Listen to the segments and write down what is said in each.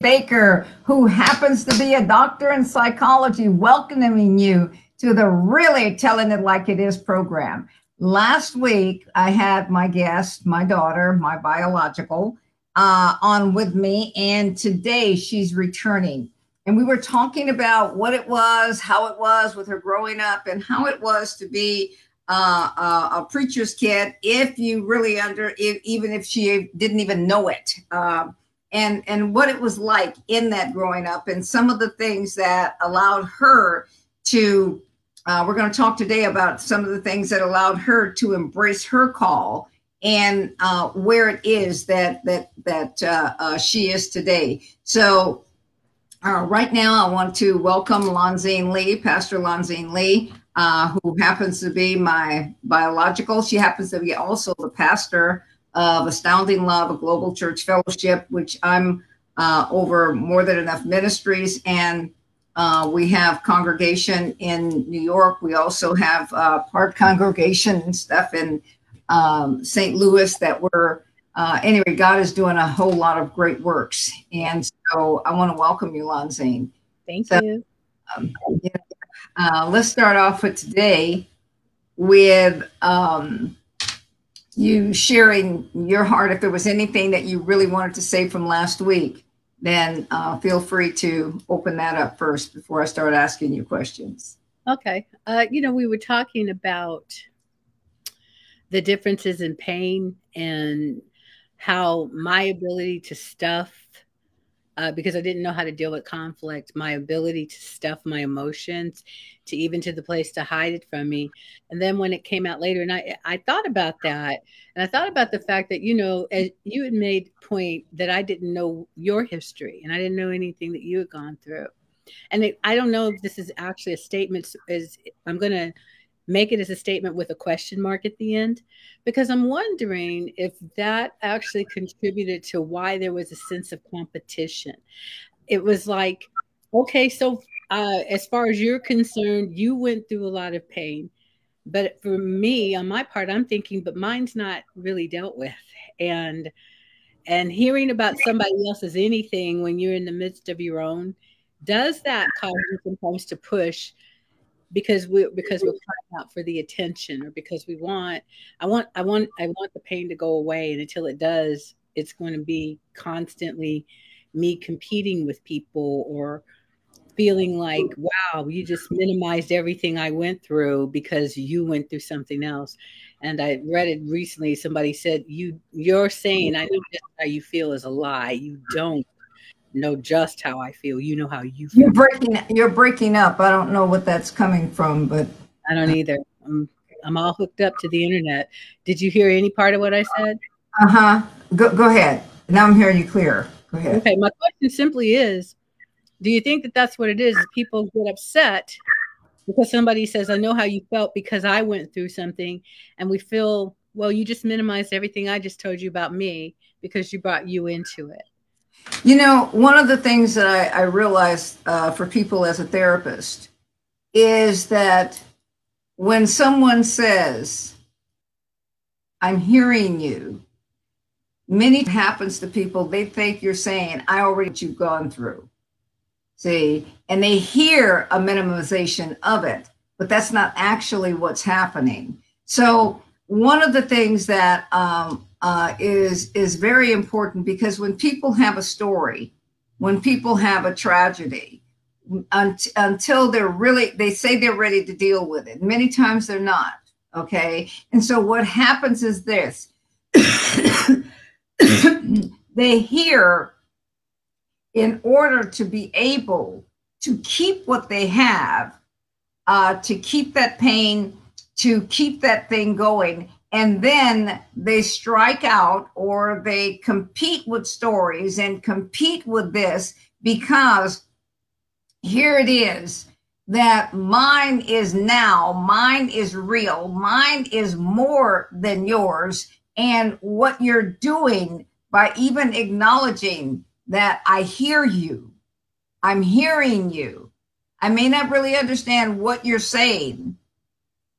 Baker, who happens to be a doctor in psychology, welcoming you to the Really Telling It Like It Is program. Last week, I had my guest, my daughter, my biological, uh, on with me, and today she's returning. And we were talking about what it was, how it was with her growing up, and how it was to be uh, a, a, preacher's kid if you really under, if, even if she didn't even know it. Uh, and and what it was like in that growing up and some of the things that allowed her to uh, we're going to talk today about some of the things that allowed her to embrace her call and uh, where it is that that that uh, uh she is today. So uh, right now i want to welcome lonzine lee pastor lonzine lee uh, who happens to be my biological. She happens to be also the pastor of Astounding Love, a global church fellowship, which I'm uh, over more than enough ministries. And uh, we have congregation in New York. We also have uh, part congregation and stuff in um, St. Louis that we're, uh, anyway, God is doing a whole lot of great works. And so I want to welcome you, Lonzine. Thank so, you. Um, yeah, uh, let's start off with today with um, you sharing your heart. If there was anything that you really wanted to say from last week, then uh, feel free to open that up first before I start asking you questions. Okay. Uh, you know, we were talking about the differences in pain and how my ability to stuff uh, because I didn't know how to deal with conflict, my ability to stuff my emotions, to even to the place to hide it from me. And then when it came out later, and I, I thought about that, and I thought about the fact that you know, as you had made point that I didn't know your history, and I didn't know anything that you had gone through. And it, I don't know if this is actually a statement. Is I'm going to make it as a statement with a question mark at the end because I'm wondering if that actually contributed to why there was a sense of competition. It was like, okay, so uh, as far as you're concerned, you went through a lot of pain. But for me, on my part, I'm thinking, but mine's not really dealt with. And and hearing about somebody else's anything when you're in the midst of your own, does that cause you sometimes to push because we because we're crying out for the attention or because we want I want I want I want the pain to go away. And until it does it's going to be constantly me competing with people or feeling like wow you just minimized everything I went through because you went through something else. And I read it recently. Somebody said you you're saying I know just how you feel is a lie. You don't know just how I feel. You know how you feel. You're breaking you're breaking up. I don't know what that's coming from, but I don't either. I'm I'm all hooked up to the internet. Did you hear any part of what I said? Uh-huh. Go go ahead. Now I'm hearing you clear. Go ahead. Okay, my question simply is do you think that that's what it is? People get upset because somebody says, I know how you felt because I went through something, and we feel, well, you just minimized everything I just told you about me because you brought you into it. You know, one of the things that I, I realized uh, for people as a therapist is that when someone says, I'm hearing you, many happens to people, they think you're saying, I already you've gone through. See, and they hear a minimization of it, but that's not actually what's happening. So one of the things that um, uh, is is very important because when people have a story, when people have a tragedy, un- until they're really they say they're ready to deal with it. Many times they're not. Okay, and so what happens is this: they hear in order to be able to keep what they have, uh, to keep that pain, to keep that thing going and then they strike out or they compete with stories and compete with this because here it is that mine is now, mine is real, mine is more than yours. And what you're doing by even acknowledging that I hear you, I'm hearing you. I may not really understand what you're saying,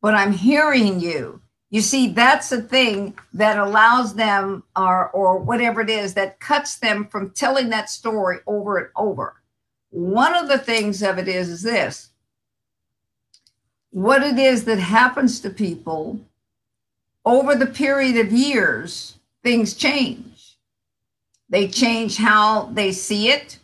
but I'm hearing you You see, that's the thing that allows them, or, or whatever it is, that cuts them from telling that story over and over. One of the things of it is, is this what it is that happens to people over the period of years, things change. They change how they see it,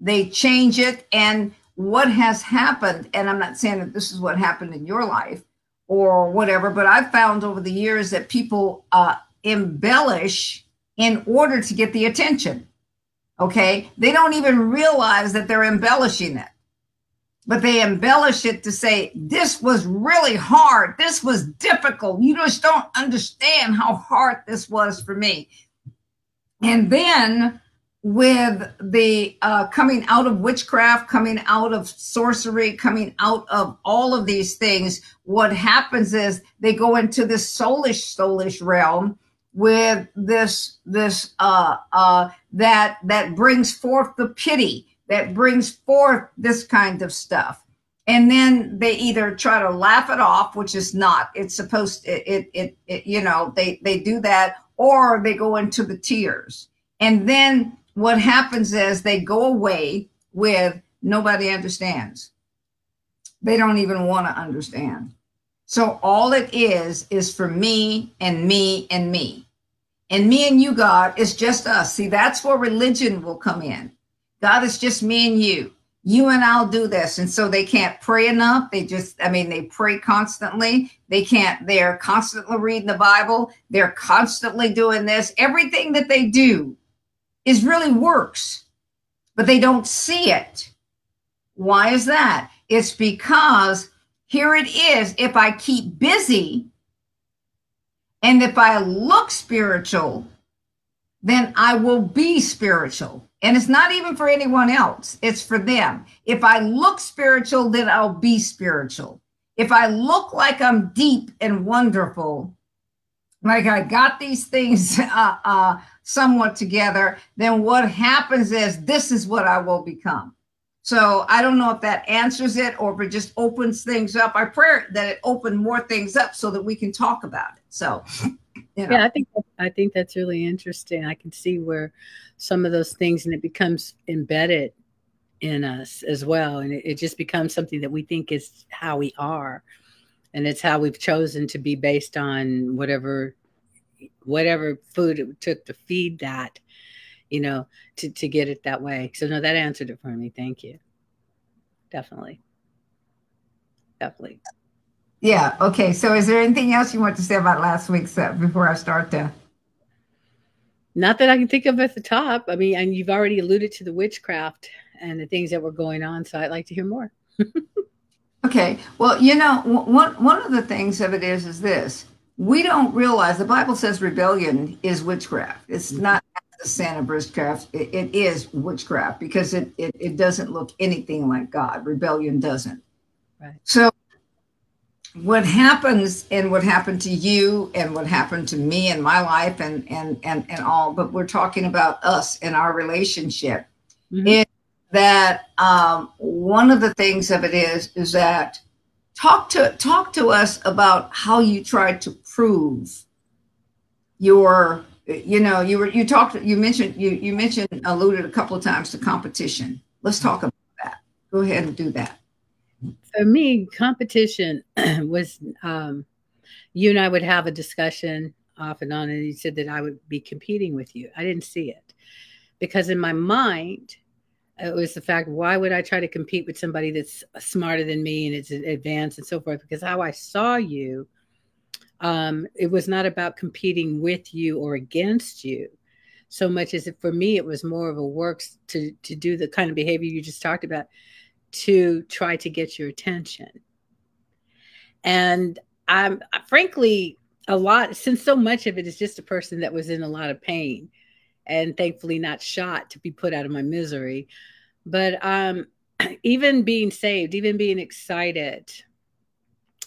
they change it, and what has happened. And I'm not saying that this is what happened in your life or whatever, but I've found over the years that people uh, embellish in order to get the attention. Okay. They don't even realize that they're embellishing it but they embellish it to say, this was really hard. This was difficult. You just don't understand how hard this was for me. And then with the uh, coming out of witchcraft, coming out of sorcery, coming out of all of these things, what happens is they go into this soulish, soulish realm with this, this, uh, uh, that, that brings forth the pity that brings forth this kind of stuff. And then they either try to laugh it off which is not it's supposed to, it, it, it you know they they do that or they go into the tears. And then what happens is they go away with nobody understands they don't even want to understand so all it is is for me and me and me and me and you god is just us see that's where religion will come in God is just me and you. You and I'll do this. And so they can't pray enough. They just, I mean, they pray constantly. They can't, they're constantly reading the Bible. They're constantly doing this. Everything that they do is really works, but they don't see it. Why is that? It's because here it is. If I keep busy and if I look spiritual, then I will be spiritual. And it's not even for anyone else, it's for them. If I look spiritual, then I'll be spiritual. If I look like I'm deep and wonderful, like I got these things uh, uh, somewhat together, then what happens is this is what I will become. So I don't know if that answers it or if it just opens things up. I pray that it open more things up so that we can talk about it. So you know. Yeah, I think I think that's really interesting. I can see where some of those things and it becomes embedded in us as well, and it, it just becomes something that we think is how we are, and it's how we've chosen to be based on whatever whatever food it took to feed that, you know, to to get it that way. So no, that answered it for me. Thank you. Definitely. Definitely. Yeah. Okay. So, is there anything else you want to say about last week's uh, before I start to? Not that I can think of at the top. I mean, and you've already alluded to the witchcraft and the things that were going on. So, I'd like to hear more. okay. Well, you know, one one of the things of it is is this: we don't realize the Bible says rebellion is witchcraft. It's mm-hmm. not the sin of witchcraft. It, it is witchcraft because it, it it doesn't look anything like God. Rebellion doesn't. Right. So what happens and what happened to you and what happened to me in my life and and and, and all but we're talking about us and our relationship mm-hmm. That um, one of the things of it is is that talk to talk to us about how you tried to prove your you know you were you talked you mentioned you you mentioned alluded a couple of times to competition. Let's talk about that. Go ahead and do that. For me, competition was um, you and I would have a discussion off and on, and you said that I would be competing with you. I didn't see it. Because in my mind, it was the fact why would I try to compete with somebody that's smarter than me and it's advanced and so forth? Because how I saw you, um, it was not about competing with you or against you so much as it, for me, it was more of a works to to do the kind of behavior you just talked about to try to get your attention. And I'm frankly a lot since so much of it is just a person that was in a lot of pain and thankfully not shot to be put out of my misery. But um even being saved, even being excited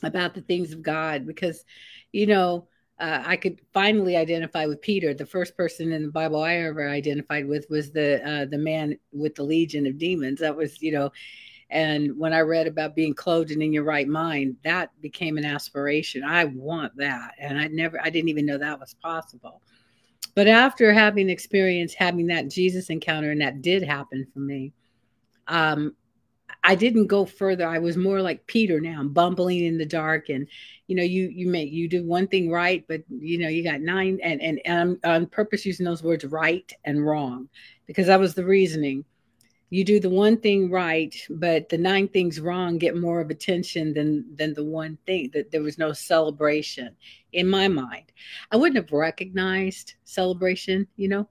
about the things of God, because you know, uh, I could finally identify with Peter. The first person in the Bible I ever identified with was the uh, the man with the legion of demons. That was, you know, And when I read about being clothed and in your right mind, that became an aspiration. I want that. And I never, I didn't even know that was possible. But after having experience having that Jesus encounter, and that did happen for me, um, I didn't go further. I was more like Peter now. I'm bumbling in the dark, and you know, you you make you do one thing right, but you know, you got nine, and and, and I'm on purpose using those words right and wrong because that was the reasoning. You do the one thing right, but the nine things wrong get more of attention than than the one thing. That there was no celebration in my mind. I wouldn't have recognized celebration. You know,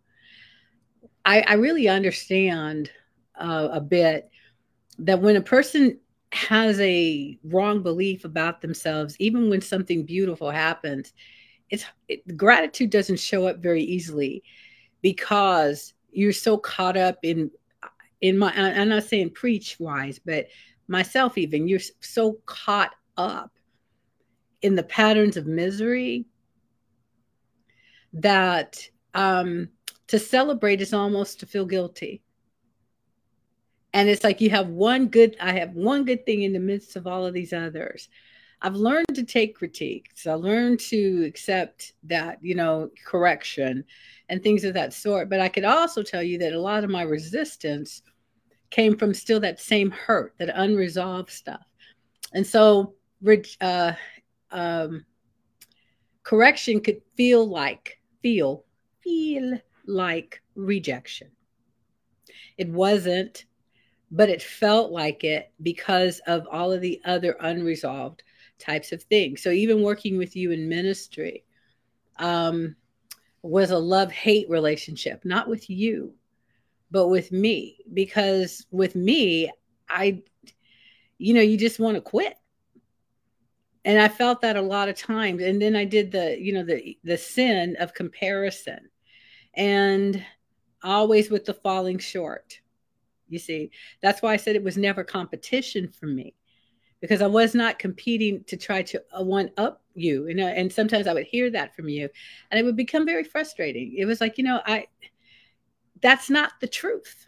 I I really understand uh, a bit that when a person has a wrong belief about themselves, even when something beautiful happens, it's it, gratitude doesn't show up very easily because you're so caught up in in my I'm not saying preach wise, but myself even you're so caught up in the patterns of misery that um, to celebrate is almost to feel guilty. And it's like you have one good i have one good thing in the midst of all of these others i've learned to take critiques. i learned to accept that you know correction and things of that sort. But i could also tell you that a lot of my resistance came from still that same hurt that unresolved stuff. And so uh, um, correction could feel like feel feel like rejection. It wasn't but it felt like it because of all of the other unresolved types of things. So even working with you in ministry um, was a love hate relationship, not with you, but with me. Because with me, I, you know, you just want to quit. And I felt that a lot of times. And then I did the, you know, the the sin of comparison, and always with the falling short you see, that's why I said it was never competition for me because I was not competing to try to uh, one up you. You know, and sometimes I would hear that from you and it would become very frustrating. It was like, you know, I, that's not the truth.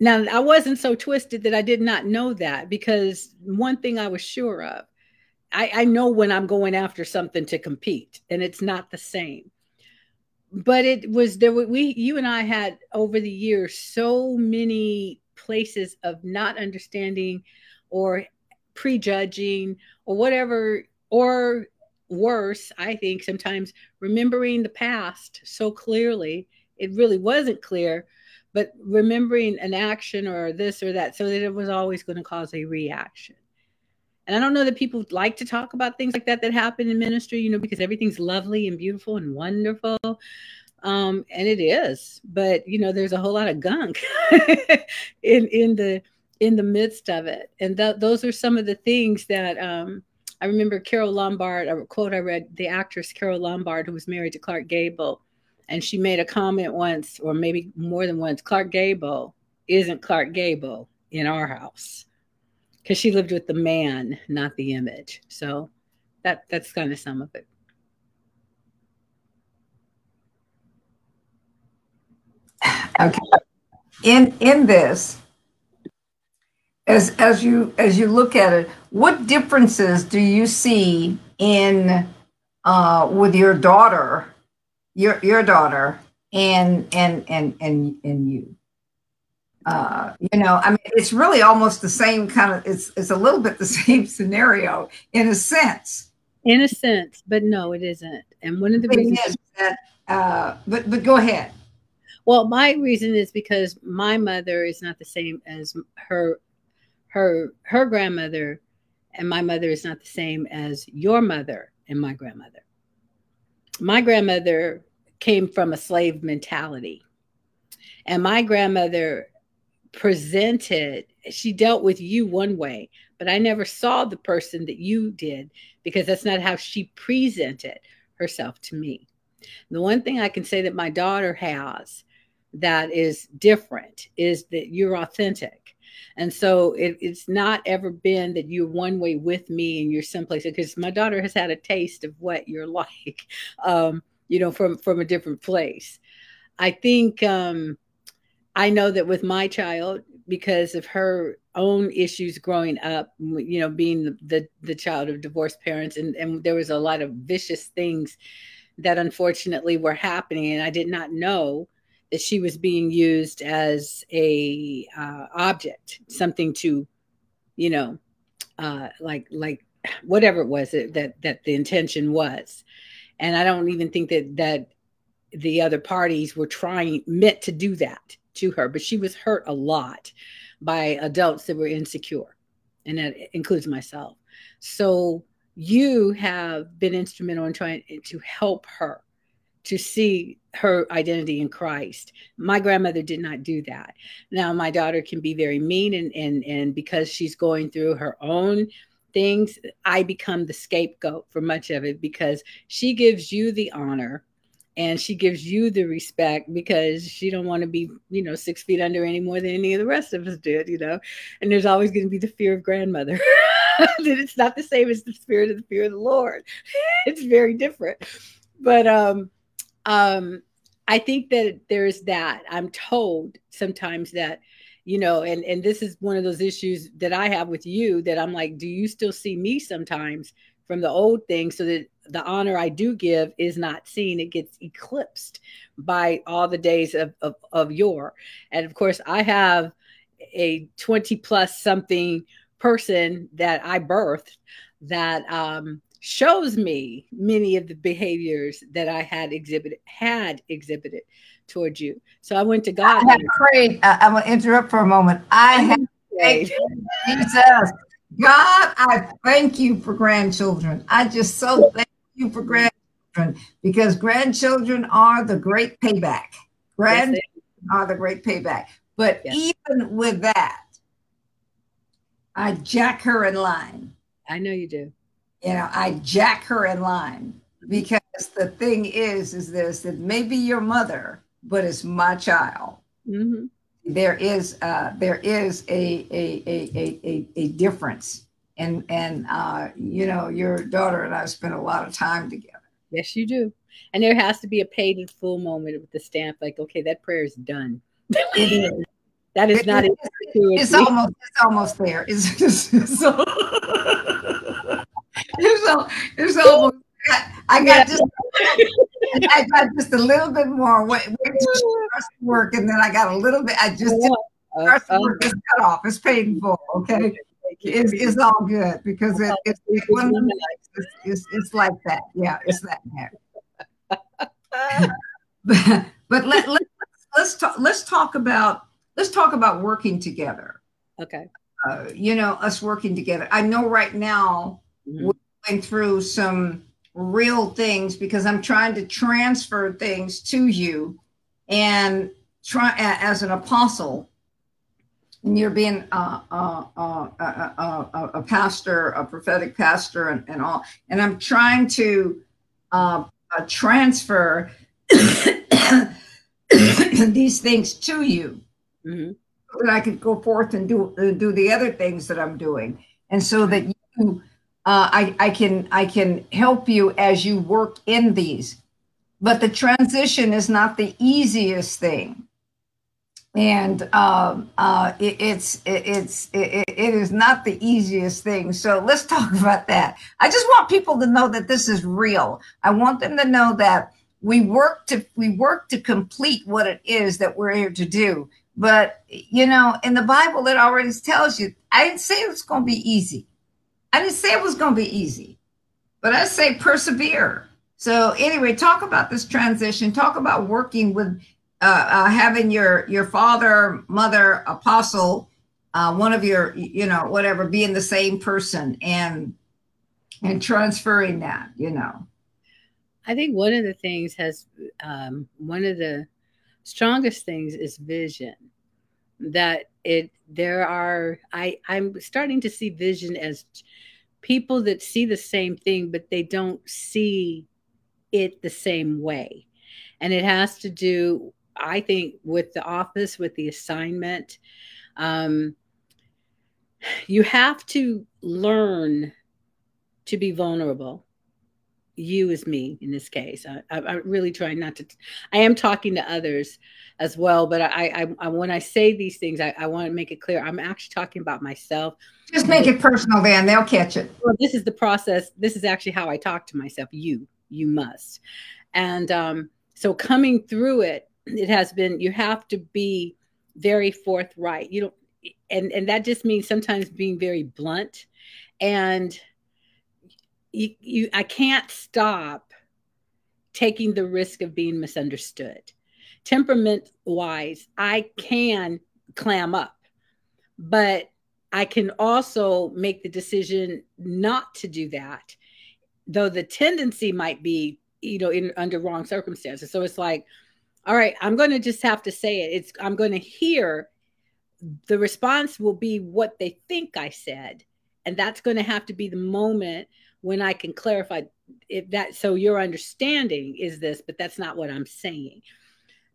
Now, I wasn't so twisted that I did not know that because one thing I was sure of, I, I know when I'm going after something to compete and it's not the same but it was there we you and i had over the years so many places of not understanding or prejudging or whatever or worse i think sometimes remembering the past so clearly it really wasn't clear but remembering an action or this or that so that it was always going to cause a reaction and I don't know that people like to talk about things like that that happen in ministry, you know, because everything's lovely and beautiful and wonderful. Um, and it is, but you know, there's a whole lot of gunk in in the in the midst of it. And th- those are some of the things that um, I remember Carole Lombard, a quote I read, the actress Carole Lombard, who was married to Clark Gable, and she made a comment once, or maybe more than once, Clark Gable isn't Clark Gable in our house because she lived with the man, not the image. So that that's kind of some of it. Okay. In in this, as as you as you look at it, what differences do you see in uh, with your daughter, your your daughter, and and and and and you? uh, you know, I mean, it's really almost the same kind of. It's it's a little bit the same scenario in a sense. In a sense, but no, it isn't. And one of the reasons is that, uh, but but go ahead. Well, my reason is because my mother is not the same as her her her grandmother, and my mother is not the same as your mother and my grandmother. My grandmother came from a slave mentality. And my grandmother presented she dealt with you one way but i never saw the person that you did because that's not how she presented herself to me the one thing i can say that my daughter has that is different is that you're authentic and so it, it's not ever been that you're one way with me and you're someplace because my daughter has had a taste of what you're like um, you know from from a different place i think um, I know that with my child, because of her own issues growing up, you know, being the, the, the child of divorced parents. And, and there was a lot of vicious things that unfortunately were happening. And I did not know she was being used as a uh, object, something to, you know, uh, like, like whatever it was that, that, that the intention was. And I don't even think that, that the other parties were trying, meant to do that to her, but she was hurt a lot by adults that were insecure, and that includes myself. So you have been instrumental in trying to help her to see her identity in Christ. My grandmother did not do that. Now my daughter can be very mean and and and because she's going through her own things, I become the scapegoat for much of it because she gives you the honor and she gives you the respect because she don't want to be you know six feet under any more than any of the rest of us did you know and there's always going to be the fear of grandmother that it's not the same as the spirit of the fear of the lord it's very different but um um i think that there's that i'm told sometimes that you know and and this is one of those issues that i have with you that i'm like do you still see me sometimes from the old thing so that the honor I do give is not seen. It gets eclipsed by all the days of, of, of yore. And of course, I have a 20 plus something person that I birthed that um, shows me many of the behaviors that I had exhibited, had exhibited towards you. So I went to God. I have prayed. Uh, I'm going to interrupt for a moment. I have prayed. Jesus. God, I thank you for grandchildren. I just so thank you for grandchildren because grandchildren are the great payback. Grandchildren yes, are the great payback. But yes. even with that, I jack her in line. I know you do. You know, I jack her in line because the thing is, is this that maybe your mother, but it's my child. Mm-hmm. There is uh, there is a a, a, a, a, a difference and and uh, you know your daughter and I spent a lot of time together. Yes, you do. And there has to be a paid in full moment with the stamp, like, okay, that prayer is done. It is. that is it, not. It, it's, it's almost. It's almost there. It's just. It's, so, it's, it's almost. I got just. I got just a little bit more. Wait, wait to work, and then I got a little bit. I just. Uh, uh, work is cut off. It's painful. Okay it's, it's all good because it, it's, it's, it's, it's like that. Yeah, it's that but but let, let, let's talk let's talk about let's talk about working together. Okay. Uh, you know, us working together. I know right now mm-hmm. we're going through some real things because I'm trying to transfer things to you and try as an apostle and you're being uh, uh, uh, a pastor, a prophetic pastor, and, and all. And I'm trying to transfer these things to you mm-hmm. so that I could go forth and do do the other things that I'm doing, and so that you, I, I can I can help you as you work in these. But the transition is not the easiest thing and um, uh, it, it's it, it's it, it is not the easiest thing. So let's talk about that. I just want people to know that this is real. I want them to know that we work to we work to complete what it is that we're here to do. But you know, in the Bible, it already tells you. I didn't say it's going to be easy. I didn't say it was going to be easy, but I say persevere. So anyway, talk about this transition. Talk about working with uh, uh, having your your father, mother, apostle, uh, one of your, you know, whatever, being the same person and and transferring that, you know. I think one of the things has um, one of the strongest things is vision. That it there are I I'm starting to see vision as people that see the same thing, but they don't see it the same way. And it has to do I think with the office, with the assignment, um, you have to learn to be vulnerable. You as me in this case. I, I, am really trying not to. I am talking to others as well, but I, I, I when I say these things, I, I want to make it clear. I'm actually talking about myself. Just make it personal, Van. They'll catch it. Well, this is the process. This is actually how I talk to myself. You, you must, and um, so coming through it, it has been. You have to be very forthright. You don't, and and that just means sometimes being very blunt, and you, you I can't stop taking the risk of being misunderstood. Temperament wise, I can clam up, but I can also make the decision not to do that, though the tendency might be, you know, in under wrong circumstances. So it's like, all right, I'm going to just have to say it. It's I'm going to hear the response will be what they think I said, and that's going to have to be the moment when I can clarify if that so your understanding is this, but that's not what I'm saying.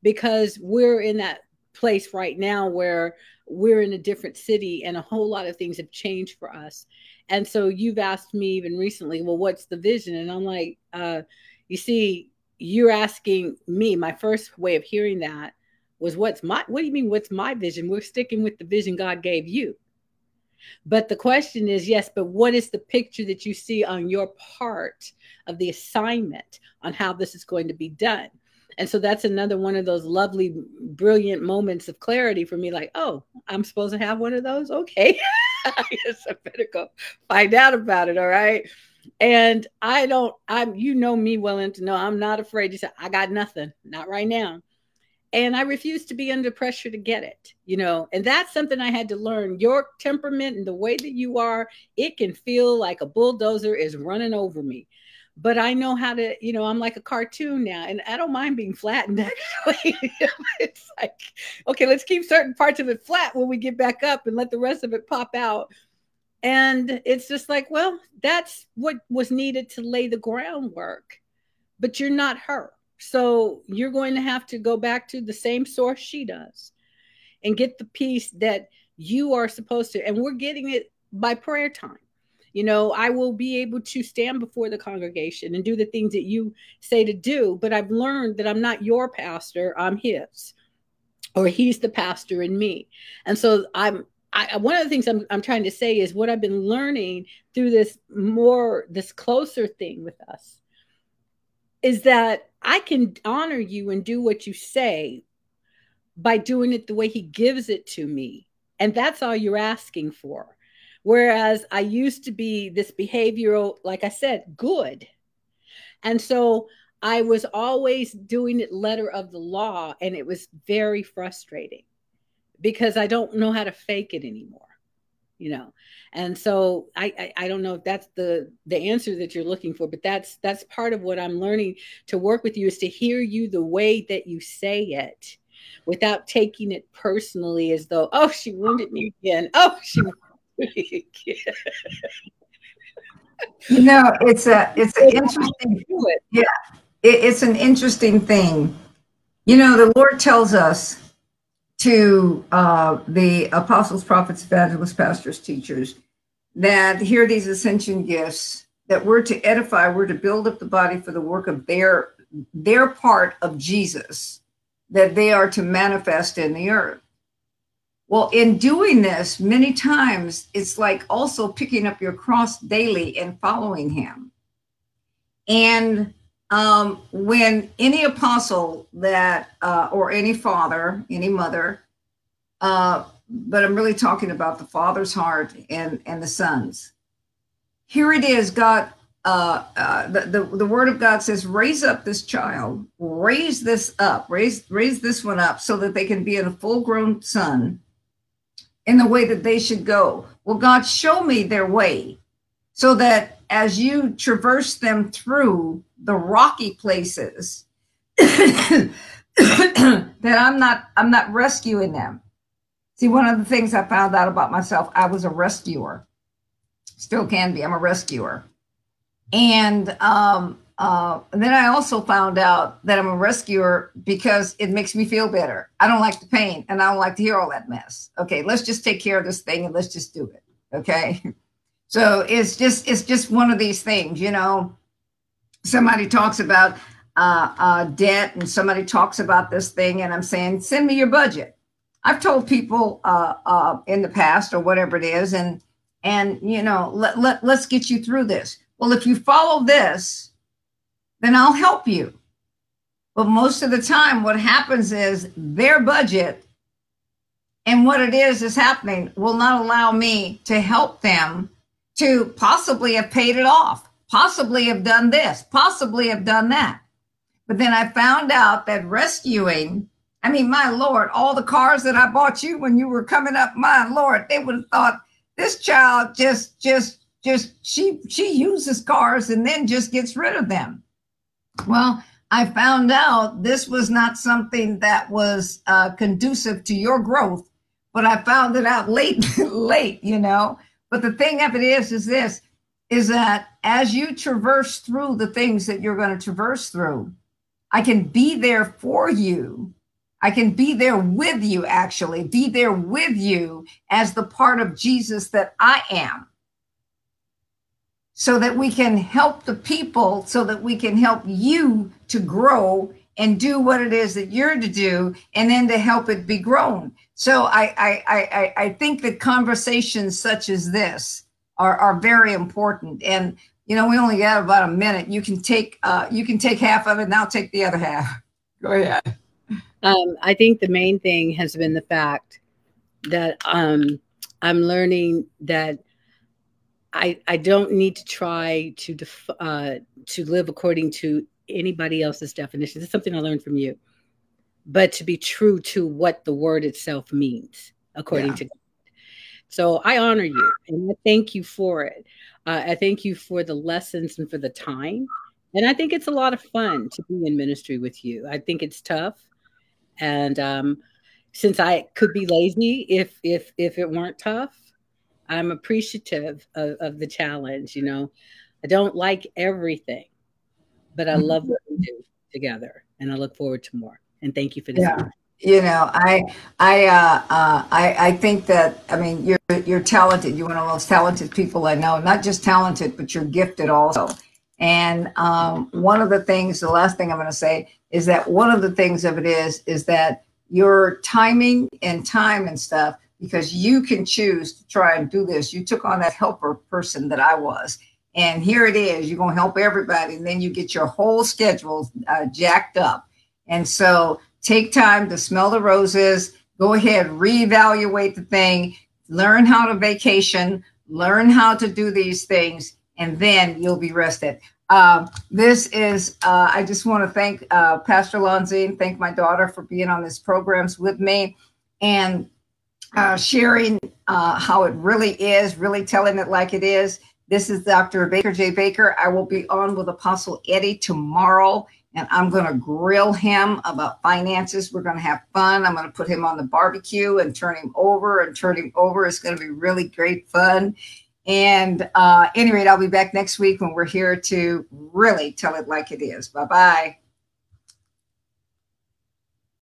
Because we're in that place right now where we're in a different city and a whole lot of things have changed for us. And so you've asked me even recently, well, what's the vision? And I'm like, uh, you see, you're asking me, my first way of hearing that was what's my what do you mean what's my vision? We're sticking with the vision God gave you. But the question is yes, but what is the picture that you see on your part of the assignment on how this is going to be done? And so that's another one of those lovely, brilliant moments of clarity for me like, oh, I'm supposed to have one of those? Okay. I guess I better go find out about it. All right. And I don't, I'm, you know me well enough to know I'm not afraid to say, I got nothing, not right now and I refused to be under pressure to get it, you know. And that's something I had to learn. Your temperament and the way that you are, it can feel like a bulldozer is running over me. But I know how to, you know, I'm like a cartoon now, and I don't mind being flattened actually. it's like, okay, let's keep certain parts of it flat when we get back up and let the rest of it pop out. And it's just like, well, that's what was needed to lay the groundwork. But you're not her so you're going to have to go back to the same source she does and get the piece that you are supposed to. And we're getting it by prayer time. You know, I will be able to stand before the congregation and do the things that you say to do, but I've learned that I'm not your pastor, I'm his, or he's the pastor in me. And so I'm I, one of the things I'm, I'm trying to say is what I've been learning through this more, this closer thing with us is that I can honor you and do what you say by doing it the way he gives it to me. And that's all you're asking for. Whereas I used to be this behavioral, like I said, good. And so I was always doing it letter of the law, and it was very frustrating because I don't know how to fake it anymore you know? And so I, I, I don't know if that's the the answer that you're looking for but that's that's part of what i'm learning to work with you is to hear you the way that you say it without taking it personally as though oh she wounded me again. Oh she wounded me again. you know it's a it's an interesting yeah it, it's an interesting thing. You know the lord tells us to uh, the apostles, prophets, evangelists, pastors, teachers, that here are these ascension gifts that we're to edify, we're to build up the body for the work of their their part of Jesus that they are to manifest in the earth. Well, in doing this, many times it's like also picking up your cross daily and following him. And um, when any apostle that, uh, or any father, any mother, uh, but I'm really talking about the father's heart and and the son's. Here it is, God. Uh, uh, the, the the word of God says, raise up this child, raise this up, raise raise this one up, so that they can be a full grown son in the way that they should go. Well, God, show me their way, so that as you traverse them through the rocky places that I'm not I'm not rescuing them. See, one of the things I found out about myself, I was a rescuer. Still can be. I'm a rescuer. And um, uh, and then I also found out that I'm a rescuer because it makes me feel better. I don't like the pain and I don't like to hear all that mess. Okay, let's just take care of this thing and let's just do it. Okay. So it's just it's just one of these things, you know. Somebody talks about uh, uh, debt and somebody talks about this thing, and I'm saying, send me your budget. I've told people uh, uh, in the past or whatever it is, and and you know, let, let let's get you through this. Well, if you follow this, then I'll help you. But most of the time, what happens is their budget and what it is is happening will not allow me to help them to possibly have paid it off, possibly have done this, possibly have done that. But then I found out that rescuing, I mean, my Lord, all the cars that I bought you when you were coming up, my Lord, they would have thought this child just, just, just, she, she uses cars and then just gets rid of them. Well, I found out this was not something that was uh, conducive to your growth, but I found it out late, late, you know. But the thing of it is, is this, is that as you traverse through the things that you're going to traverse through, I can be there for you. I can be there with you, actually, be there with you as the part of Jesus that I am so that we can help the people, so that we can help you to grow and do what it is that you're to do, and then to help it be grown. So I I I, I think that conversations such as this are, are very important. And you know, we only got about a minute. You can take uh, you can take half of it, and I'll take the other half. Go ahead. Um, I think the main thing has been the fact that um, I'm learning that I I don't need to try to def- uh, to live according to anybody else's definition. It's something I learned from you, but to be true to what the word itself means, according yeah. to. So I honor you and I thank you for it. Uh, I thank you for the lessons and for the time. And I think it's a lot of fun to be in ministry with you. I think it's tough, and um, since I could be lazy if if if it weren't tough, I'm appreciative of, of the challenge. You know, I don't like everything, but I love what we do together, and I look forward to more. And thank you for this. Yeah. You know, I, I, uh, uh, I, I think that I mean you're you're talented. You're one of the most talented people I know. Not just talented, but you're gifted also. And um, one of the things, the last thing I'm going to say is that one of the things of it is is that your timing and time and stuff because you can choose to try and do this. You took on that helper person that I was. And here it is. You're going to help everybody. And then you get your whole schedule uh, jacked up. And so take time to smell the roses. Go ahead, reevaluate the thing, learn how to vacation, learn how to do these things, and then you'll be rested. Uh, this is, uh, I just want to thank uh, Pastor and thank my daughter for being on this programs with me. And uh, sharing uh, how it really is, really telling it like it is. This is Dr. Baker J. Baker. I will be on with Apostle Eddie tomorrow, and I'm going to grill him about finances. We're going to have fun. I'm going to put him on the barbecue and turn him over and turn him over. It's going to be really great fun. And uh, any rate, I'll be back next week when we're here to really tell it like it is. Bye bye.